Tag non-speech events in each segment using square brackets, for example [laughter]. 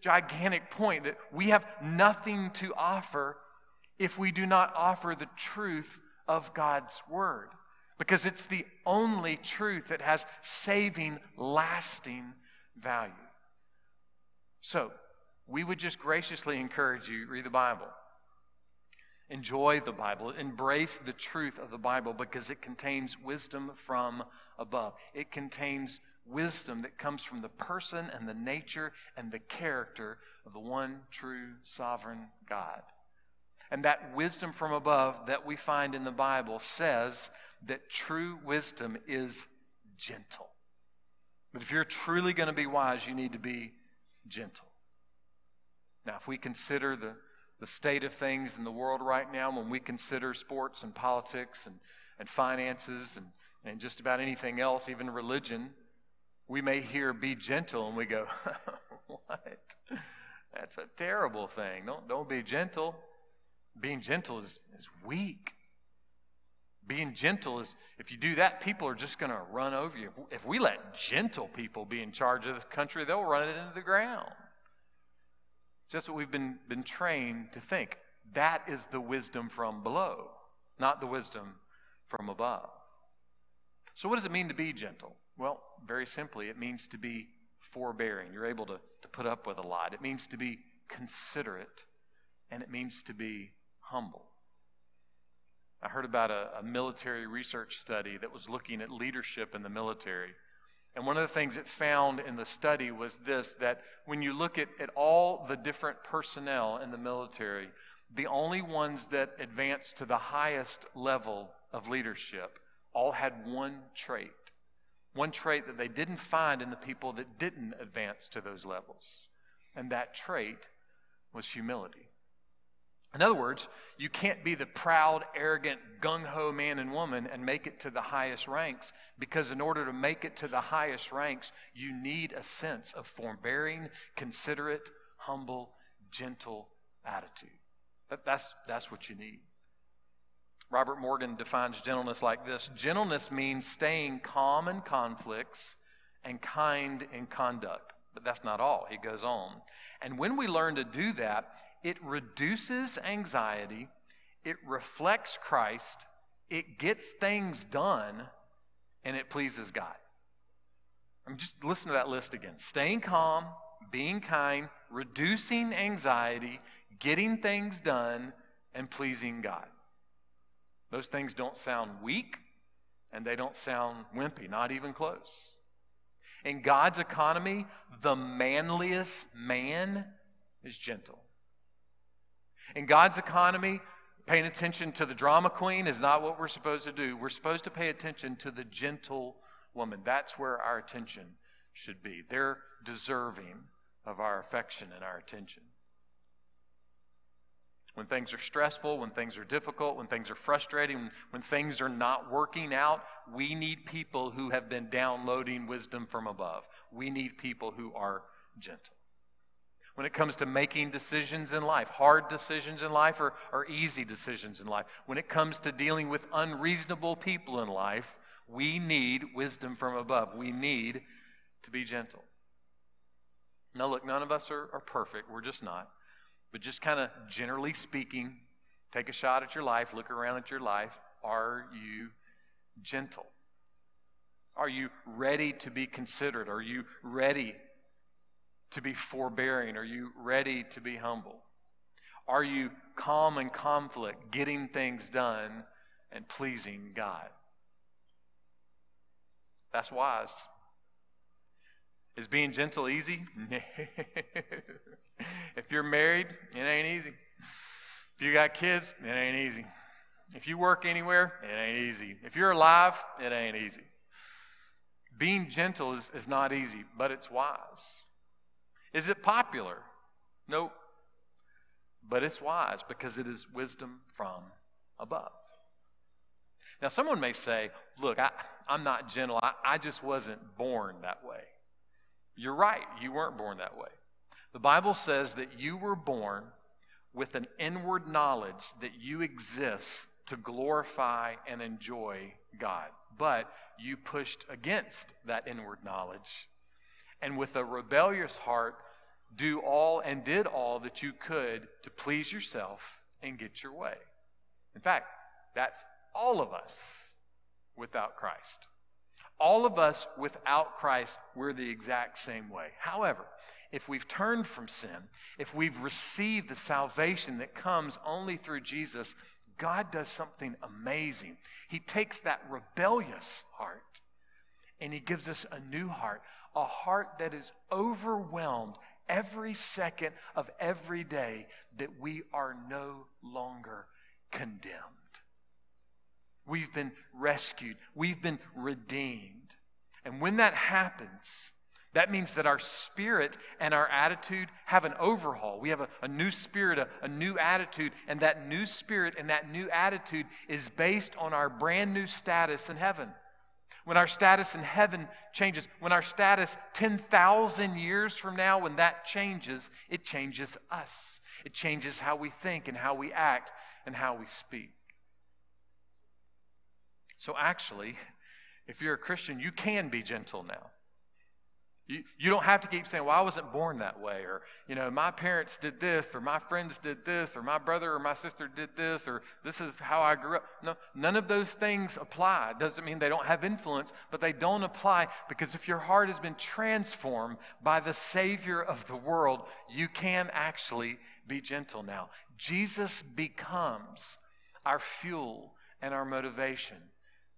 gigantic point that we have nothing to offer if we do not offer the truth of God's Word. Because it's the only truth that has saving, lasting value. So, we would just graciously encourage you read the Bible. Enjoy the Bible. Embrace the truth of the Bible because it contains wisdom from above. It contains wisdom that comes from the person and the nature and the character of the one true sovereign God. And that wisdom from above that we find in the Bible says that true wisdom is gentle. But if you're truly going to be wise, you need to be gentle. Now, if we consider the, the state of things in the world right now, when we consider sports and politics and, and finances and, and just about anything else, even religion, we may hear be gentle and we go, [laughs] what? That's a terrible thing. Don't, don't be gentle. Being gentle is, is weak. Being gentle is, if you do that, people are just going to run over you. If we let gentle people be in charge of the country, they'll run it into the ground. So that's what we've been, been trained to think. That is the wisdom from below, not the wisdom from above. So, what does it mean to be gentle? Well, very simply, it means to be forbearing. You're able to, to put up with a lot. It means to be considerate, and it means to be humble. I heard about a, a, military research study that was looking at leadership in the military. And one of the things it found in the study was this that when you look at, at all the different personnel in the military, the only ones that advanced to the highest level of leadership all had one trait. One trait that they didn't find in the people that didn't advance to those levels. And that trait was humility. In other words, you can't be the proud, arrogant, gung ho man and woman and make it to the highest ranks because, in order to make it to the highest ranks, you need a sense of forbearing, considerate, humble, gentle attitude. That, that's, that's what you need. Robert Morgan defines gentleness like this Gentleness means staying calm in conflicts and kind in conduct. But that's not all. He goes on. And when we learn to do that, it reduces anxiety, it reflects Christ, it gets things done, and it pleases God. I'm just listen to that list again. Staying calm, being kind, reducing anxiety, getting things done, and pleasing God. Those things don't sound weak and they don't sound wimpy, not even close. In God's economy, the manliest man is gentle. In God's economy, paying attention to the drama queen is not what we're supposed to do. We're supposed to pay attention to the gentle woman. That's where our attention should be. They're deserving of our affection and our attention. When things are stressful, when things are difficult, when things are frustrating, when things are not working out, we need people who have been downloading wisdom from above. We need people who are gentle when it comes to making decisions in life, hard decisions in life or, or easy decisions in life. When it comes to dealing with unreasonable people in life, we need wisdom from above. We need to be gentle. Now, look, none of us are, are perfect. We're just not. But just kind of generally speaking, take a shot at your life, look around at your life. Are you gentle? Are you ready to be considerate? Are you ready to be forbearing? Are you ready to be humble? Are you calm in conflict, getting things done, and pleasing God? That's wise. Is being gentle easy? [laughs] if you're married, it ain't easy. If you got kids, it ain't easy. If you work anywhere, it ain't easy. If you're alive, it ain't easy. Being gentle is, is not easy, but it's wise. Is it popular? Nope. But it's wise because it is wisdom from above. Now, someone may say, Look, I, am not gentle. I, I just wasn't born that way. You're right. You weren't born that way. The Bible says that you were born with an inward knowledge that you exist to glorify and enjoy God. But you pushed against that inward knowledge and with a rebellious heart, do all and did all that you could to please yourself and get your way. In fact, that's all of us without Christ. All of us without Christ, we're the exact same way. However, if we've turned from sin, if we've received the salvation that comes only through Jesus, God does something amazing. He takes that rebellious heart and He gives us a new heart, a heart that is overwhelmed every second of every day that we are no longer condemned. We've been rescued, we've been redeemed. And when that happens, that means that our spirit and our attitude have an overhaul. We have a, a new spirit, a, a new attitude, and that new spirit and that new attitude is based on our brand new status in heaven. When our status in heaven changes, when our status 10,000 years from now, when that changes, it changes us. It changes how we think and how we act and how we speak. So, actually, if you're a Christian, you can be gentle now. You, you don't have to keep saying, well, I wasn't born that way, or, you know, my parents did this, or my friends did this, or my brother or my sister did this, or this is how I grew up. No, none of those things apply. Doesn't mean they don't have influence, but they don't apply because if your heart has been transformed by the Savior of the world, you can actually be gentle now. Jesus becomes our fuel and our motivation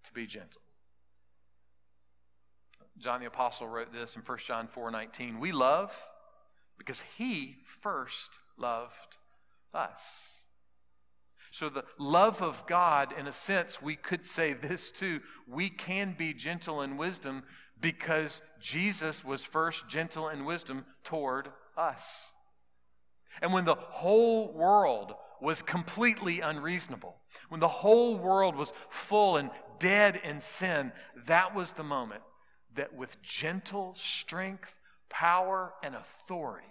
to be gentle. John the Apostle wrote this in 1 John 4 19. We love because he first loved us. So, the love of God, in a sense, we could say this too. We can be gentle in wisdom because Jesus was first gentle in wisdom toward us. And when the whole world was completely unreasonable, when the whole world was full and dead in sin, that was the moment that with gentle strength, power, and authority,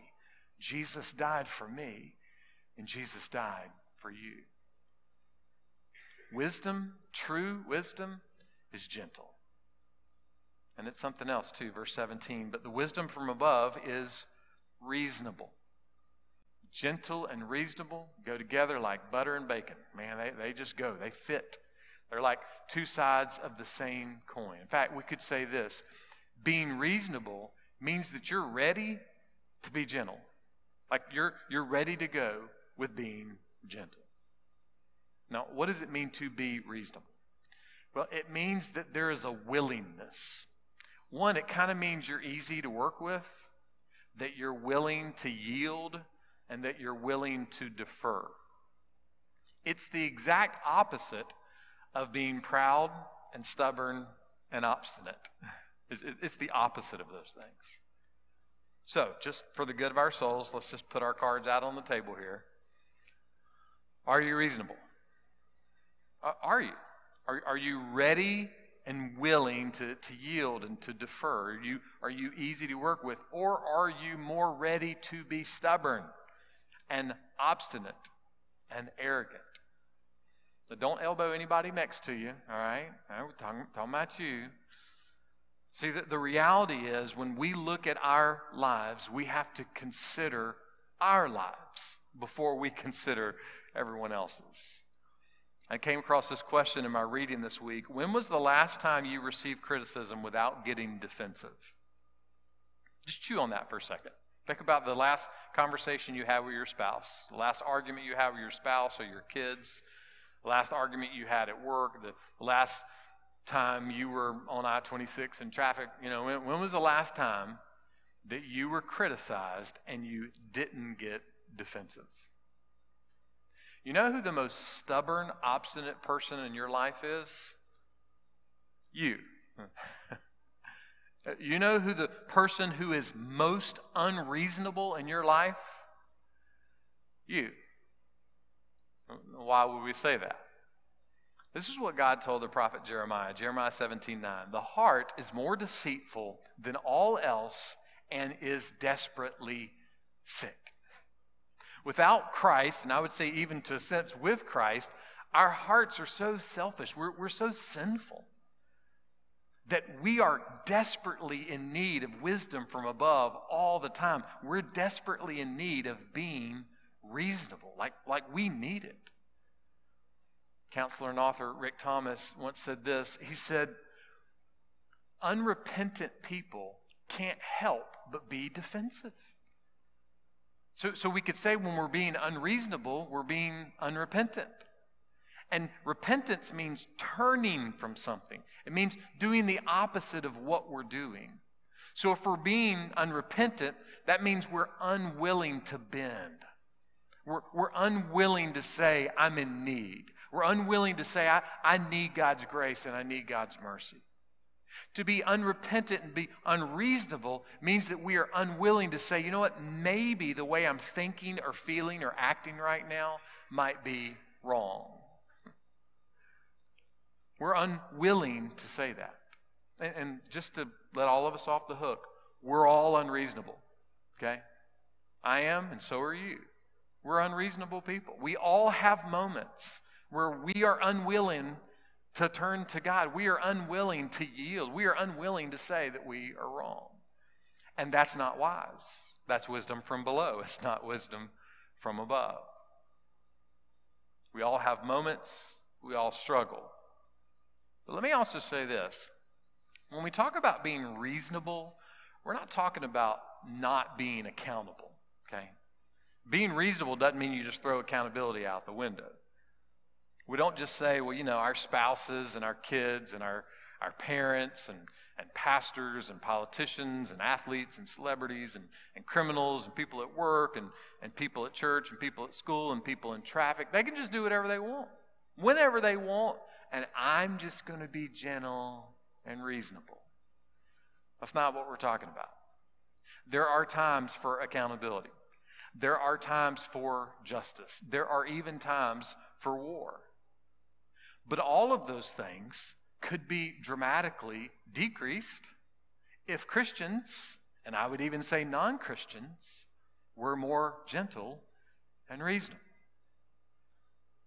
Jesus died for me and Jesus died for you. Wisdom, true wisdom, is gentle. And it's something else too, verse 17. But the wisdom from above is reasonable. Gentle and reasonable go together like butter and bacon. Man, they, they just go, they fit. They're like two sides of the same coin. In fact, we could say this being reasonable means that you're ready to be gentle. Like you're, you're ready to go with being gentle. Now, what does it mean to be reasonable? Well, it means that there is a willingness. One, it kind of means you're easy to work with, that you're willing to yield, and that you're willing to defer. It's the exact opposite of being proud and stubborn and obstinate. It's, the opposite of those things. So, just for the good of our souls, let's just put our cards out on the table here. Are you reasonable? Are you? Are, are you ready and willing to, to yield and to defer? Are you, are you easy to work with? Or are you more ready to be stubborn and obstinate and arrogant? So don't elbow anybody next to you, all right? All right we're talking, talking about you. See, the, the reality is when we look at our lives, we have to consider our lives before we [laughs] consider everyone else's. I came across this question in my reading this week. When was the last time you received criticism without getting defensive? Just chew on that for a second. Think about the last conversation you had with your spouse, the last argument you had with your spouse or your kids, the last argument you had at work, the last time you were on I 26 in traffic. You know, when, when was the last time that you were criticized and you didn't get defensive? You know who the most stubborn, obstinate person in your life is? You. [laughs] you know who the person who is most unreasonable in your life? You. Why would we say that? This is what God told the prophet Jeremiah, Jeremiah 17 9. The heart is more deceitful than all else and is desperately sick. Without Christ, and I would say even to a sense with Christ, our hearts are so selfish. We're, we're so sinful that we are desperately in need of wisdom from above all the time. We're desperately in need of being reasonable, like, like we need it. Counselor and author Rick Thomas once said this. He said, Unrepentant people can't help but be defensive. So, so we could say when we're being unreasonable, we're being unrepentant. And repentance means turning from something, it means doing the opposite of what we're doing. So if we're being unrepentant, that means we're unwilling to bend. We're, we're unwilling to say, I'm in need. We're unwilling to say, I, I need God's grace and I need God's mercy. To be unrepentant and be unreasonable means that we are unwilling to say, you know what, maybe the way I'm thinking or feeling or acting right now might be wrong. We're unwilling to say that. And, and, just to let all of us off the hook, we're all unreasonable. Okay? I am, and so are you. We're unreasonable people. We all have moments where we are unwilling to turn to God. We are unwilling to yield. We are unwilling to say that we are wrong. And that's not wise. That's wisdom from below, [laughs] it's not wisdom from above. We all have moments, we all struggle. But let me also say this when we talk about being reasonable, we're not talking about not being accountable, okay? Being reasonable doesn't mean you just throw accountability out the window. We don't just say, well, you know, our spouses and our kids and our, our parents and, and pastors and politicians and athletes and celebrities and, and criminals and people at work and, and people at church and people at school and people in traffic. They can just do whatever they want, whenever they want, and I'm just going to be gentle and reasonable. That's not what we're talking about. There are times for accountability. There are times for justice. There are even times for war. But all of those things could be dramatically decreased if Christians, and I would even say non Christians, were more gentle and reasonable.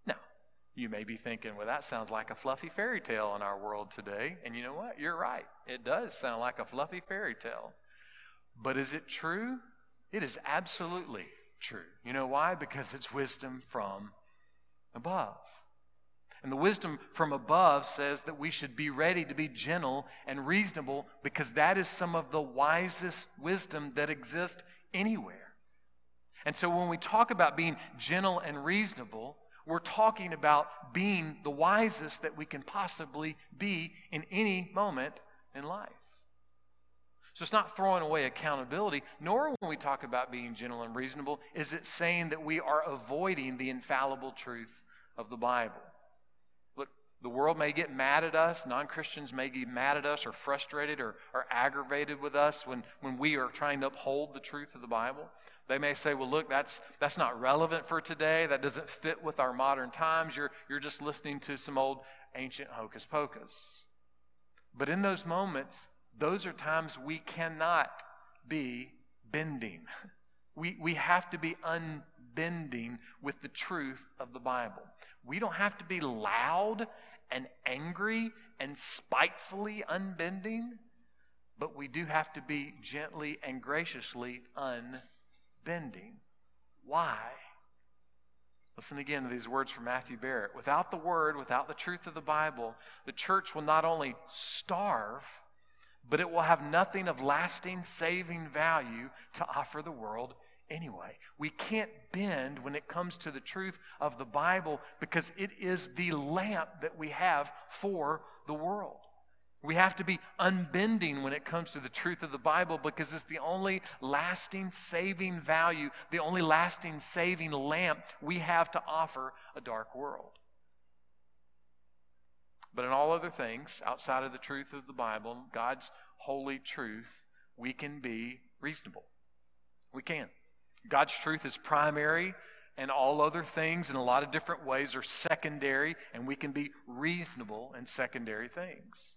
Now, you may be thinking, well, that sounds like a fluffy fairy tale in our world today. And you know what? You're right. It does sound like a fluffy fairy tale. But is it true? It is absolutely true. You know why? Because it's wisdom from above. And the wisdom from above says that we should be ready to be gentle and reasonable because that is some of the wisest wisdom that exists anywhere. And so when we talk about being gentle and reasonable, we're talking about being the wisest that we can possibly be in any moment in life. So it's not throwing away accountability, nor when we talk about being gentle and reasonable, is it saying that we are avoiding the infallible truth of the Bible. Look, the world may get mad at us, non Christians may get mad at us or frustrated or, or aggravated with us when, when we are trying to uphold the truth of the Bible. They may say, well, look, that's, that's not relevant for today. That doesn't fit with our modern times. You're, you're just listening to some old ancient hocus pocus. But in those moments, those are times we cannot be bending. [laughs] We, we have to be unbending with the truth of the Bible. We don't have to be loud and angry and spitefully unbending, but we do have to be gently and graciously unbending. Why? Listen again to these words from Matthew Barrett. Without the word, without the truth of the Bible, the church will not only starve, but it will have nothing of lasting saving value to offer the world anyway. We can't bend when it comes to the truth of the Bible because it is the lamp that we have for the world. We have to be unbending when it comes to the truth of the Bible because it's the only lasting saving value, the only lasting saving lamp we have to offer a dark world. But in all other things, outside of the truth of the Bible, God's holy truth, we can be reasonable. We can. God's truth is primary, and all other things in a lot of different ways are secondary, and we can be reasonable in secondary things.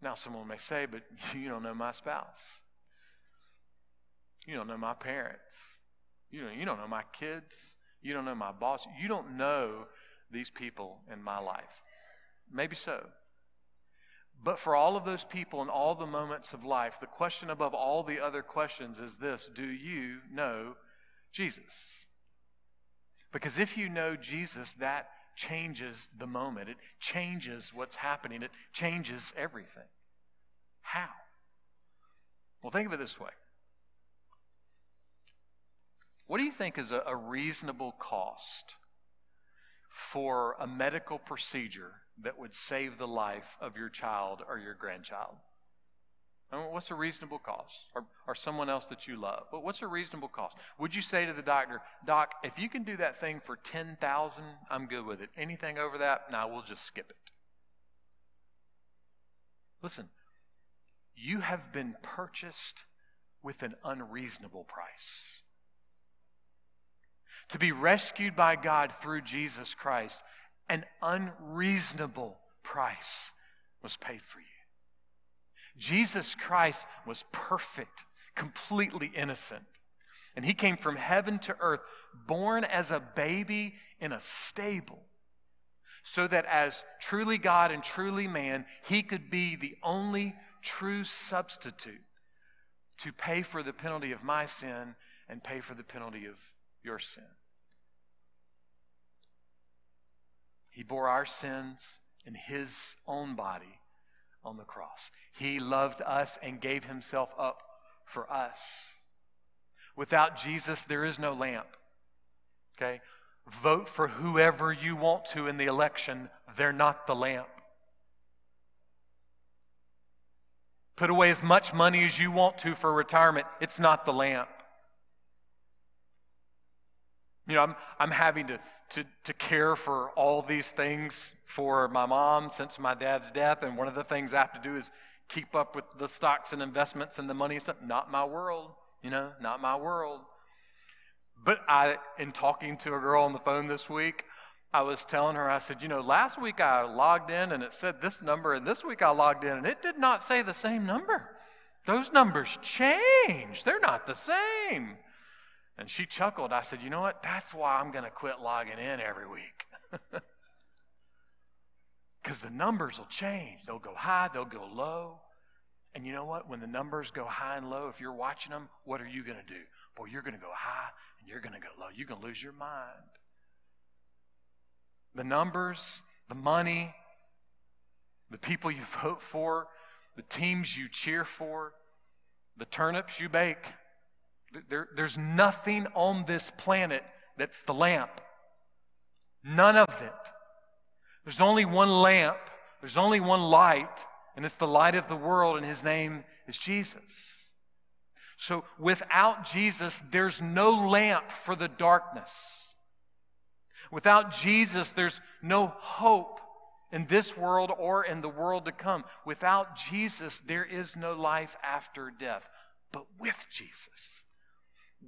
Now, someone may say, but you don't know my spouse. You don't know my parents. You don't, you don't know my kids. You don't know my boss. You don't know these people in my life. Maybe so. But for all of those people in all the moments of life, the question above all the other questions is this Do you know Jesus? Because if you know Jesus, that changes the moment. It changes what's happening. It changes everything. How? Well, think of it this way What do you think is a, reasonable cost for a medical procedure that would save the life of your child or your grandchild? I mean, what's a reasonable cost? Or, or someone else that you love? But what's a reasonable cost? Would you say to the doctor, Doc, if you can do that thing for 10000 I'm good with it. Anything over that, now nah, we'll just skip it. Listen, you have been purchased with an unreasonable price. To be rescued by God through Jesus Christ, an unreasonable price was paid for you. Jesus Christ was perfect, completely innocent. And he came from heaven to earth, born as a baby in a stable, so that as truly God and truly man, he could be the only true substitute to pay for the penalty of my sin and pay for the penalty of your sin. He bore our sins in his own body on the cross. He loved us and gave himself up for us. Without Jesus, there is no lamp. Okay? Vote for whoever you want to in the election, they're not the lamp. Put away as much money as you want to for retirement, it's not the lamp. You know, I'm, I'm having to, to, to care for all these things for my mom since my dad's death. And one of the things I have to do is keep up with the stocks and investments and the money and stuff. Not my world, you know, not my world. But I, in talking to a girl on the phone this week, I was telling her, I said, you know, last week I logged in and it said this number, and this week I logged in and it did not say the same number. Those numbers change, they're not the same. And she chuckled. I said, You know what? That's why I'm going to quit logging in every week. [laughs] Because the numbers will change. They'll go high, they'll go low. And you know what? When the numbers go high and low, if you're watching them, what are you going to do? Boy, you're going to go high and you're going to go low. You're going to lose your mind. The numbers, the money, the people you vote for, the teams you cheer for, the turnips you bake, there, there's nothing on this planet that's the lamp. None of it. There's only one lamp, there's only one light, and it's the light of the world, and his name is Jesus. So without Jesus, there's no lamp for the darkness. Without Jesus, there's no hope in this world or in the world to come. Without Jesus, there is no life after death. But with Jesus,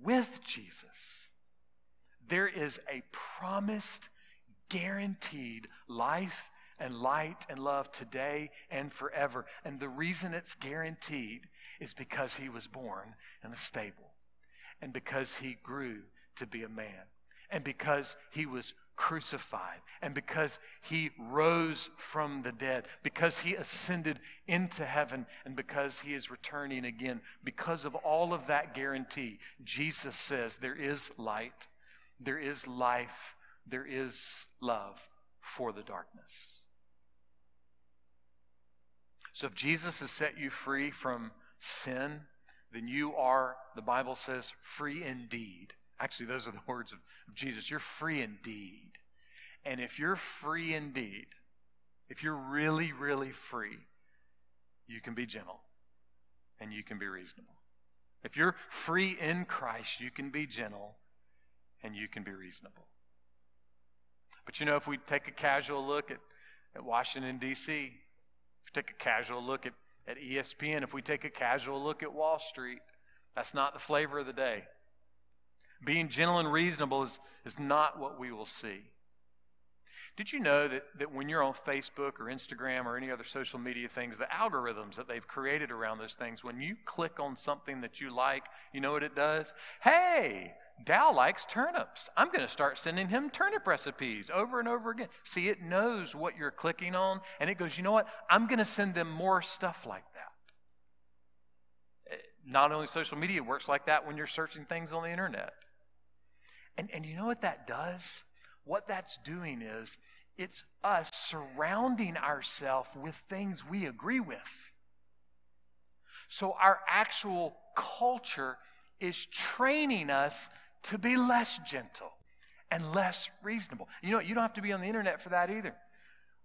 with Jesus, there is a promised, guaranteed life and light and love today and forever. And the reason it's guaranteed is because he was born in a stable and because he grew to be a man and because he was crucified and because he rose from the dead, because he ascended into heaven, and because he is returning again. Because of all of that guarantee, Jesus says there is light, there is life, there is love for the darkness. So if Jesus has set you free from sin, then you are, the Bible says, free indeed. Actually, those are the [laughs] words of, Jesus. You're free indeed. And if you're free indeed, if you're really, really free, you can be gentle and you can be reasonable. If you're free in Christ, you can be gentle and you can be reasonable. But you know, if we take a casual look at, at Washington, D.C., if we take a casual look at, at ESPN, if we take a casual look at Wall Street, that's not the flavor of the day. Being gentle and reasonable is, is not what we will see. Did you know that, that when you're on Facebook or Instagram or any other social media things, the algorithms that they've created around those things, when you click on something that you like, you know what it does? Hey, Dow likes turnips. I'm going to start sending him turnip recipes over and over again. See, it knows what you're clicking on, and it goes, you know what? I'm going to send them more stuff like that. Eh, not only social media works like that when you're searching things on the internet. And, and you know what that does? What that's doing is it's us surrounding ourselves with things we agree with. So our actual culture is training us to be less gentle and less reasonable. You know, you don't have to be on the internet for that either.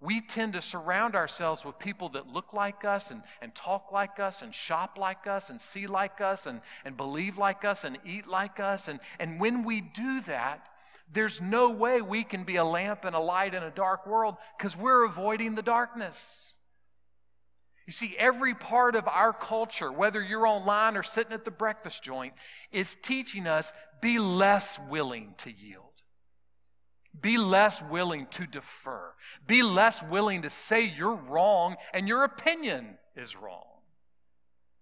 We tend to surround ourselves with people that look like us and, and talk like us and shop like us and see like us and, and believe like us and eat like us. And, and when we do that, there's no way we can be a lamp and a light in a dark world because we're avoiding the darkness. You see, every part of our culture, whether you're online or sitting at the breakfast joint, is teaching us be less willing to yield. Be less willing to defer. Be less willing to say you're wrong and your opinion is wrong.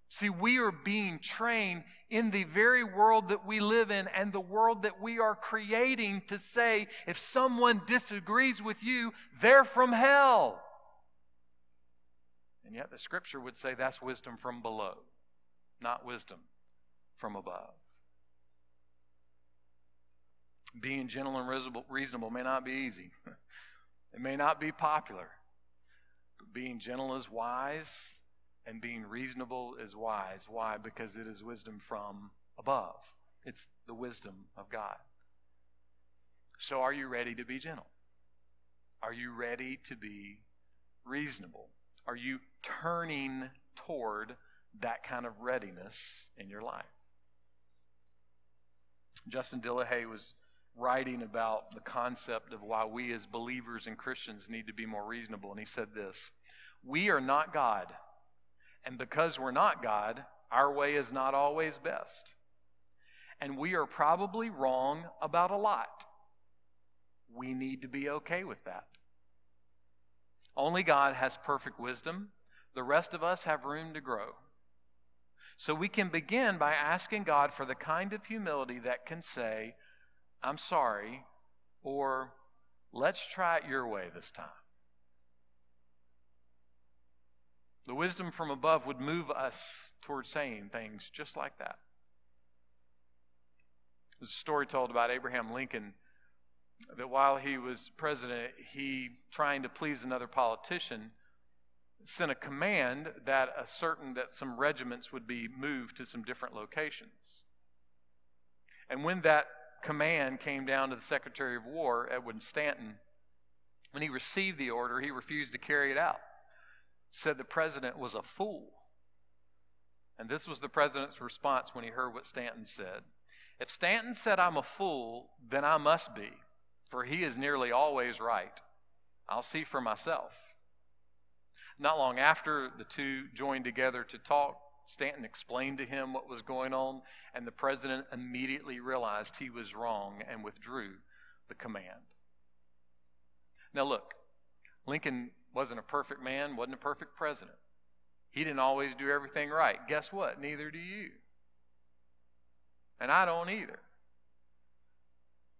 See, we are being trained in the very world that we live in and the world that we are creating to say if someone disagrees with you, they're from hell. And yet the scripture would say that's wisdom from below, not wisdom from above. Being gentle and reasonable may not be easy, [laughs] it may not be popular, but being gentle is wise and being reasonable is wise. Why? Because it is wisdom from above, it's the wisdom of God. So, are you ready to be gentle? Are you ready to be reasonable? Are you turning toward that kind of readiness in your life? Justin Dillehay was writing about the concept of why we as believers and Christians need to be more reasonable, and he said this We are not God. And because we're not God, our way is not always best. And we are probably wrong about a lot. We need to be okay with that. Only God has perfect wisdom. The rest of us have room to grow. So we can begin by asking God for the kind of humility that can say, I'm sorry, or let's try it your way this time. The wisdom from above would move us towards saying things just like that. There's a story told about Abraham Lincoln that while he was president, he, trying to please another politician, sent a command that a certain that some regiments would be moved to some different locations. And when that command came down to the Secretary of War, Edwin Stanton, when he received the order, he refused to carry it out said the president was a fool. And this was the president's response when he heard what Stanton said. If Stanton said, I'm a fool, then I must be, for he is nearly always right. I'll see for myself. Not long after the two joined together to talk, Stanton explained to him what was going on, and the president immediately realized he was wrong and withdrew the command. Now, look, Lincoln wasn't a perfect man, wasn't a perfect president. He didn't always do everything right. Guess what? Neither do you. And I don't either.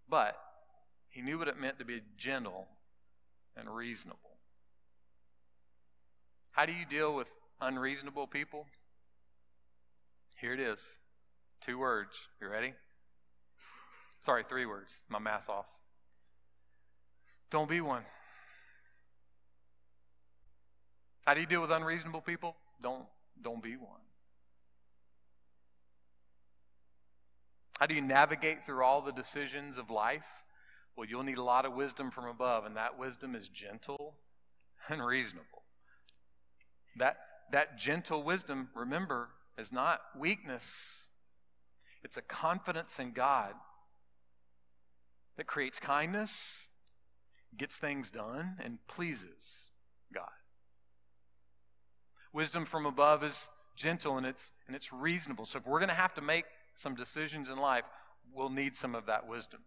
But he knew what it meant to be gentle and reasonable. How do you deal with unreasonable people? Here it is. Two words. You ready? Sorry, three words. My math's off. Don't be one. How do you deal with unreasonable people? Don't, don't be one. How do you navigate through all the decisions of life? Well, you'll need a lot of wisdom from above, and that wisdom is gentle and reasonable. That, that gentle wisdom, remember, is not weakness, it's a confidence in God that creates kindness, gets things done, and pleases God. Wisdom from above is gentle and it's, and it's reasonable. So if we're going to have to make some decisions in life, we'll need some of that wisdom.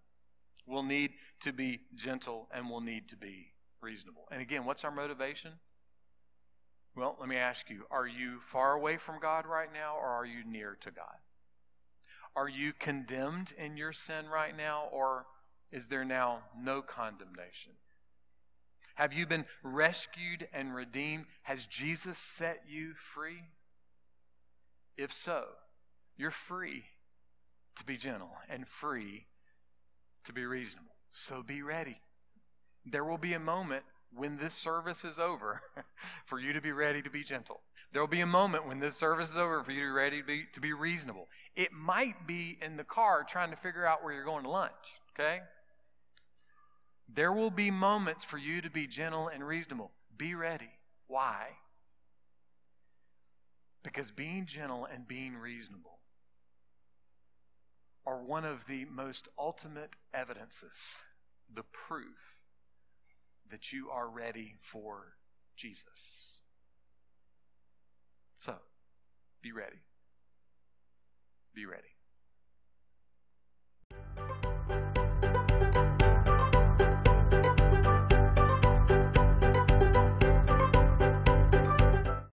We'll need to be gentle and we'll need to be reasonable. And again, what's our motivation? Well, let me ask you are you far away from God right now or are you near to God? Are you condemned in your sin right now, or is there now no condemnation? Have you been rescued and redeemed? Has Jesus set you free? If so, you're free to be gentle and free to be reasonable. So be ready. There will be a moment when this service is over [laughs] for you to be ready to be gentle. There will be a moment when this service is over for you to be ready to be, to be reasonable. It might be in the car trying to figure out where you're going to lunch, okay? There will be moments for you to be gentle and reasonable. Be ready. Why? Because being gentle and being reasonable are one of the most ultimate evidences, the proof that you are ready for Jesus. So, be ready. Be ready.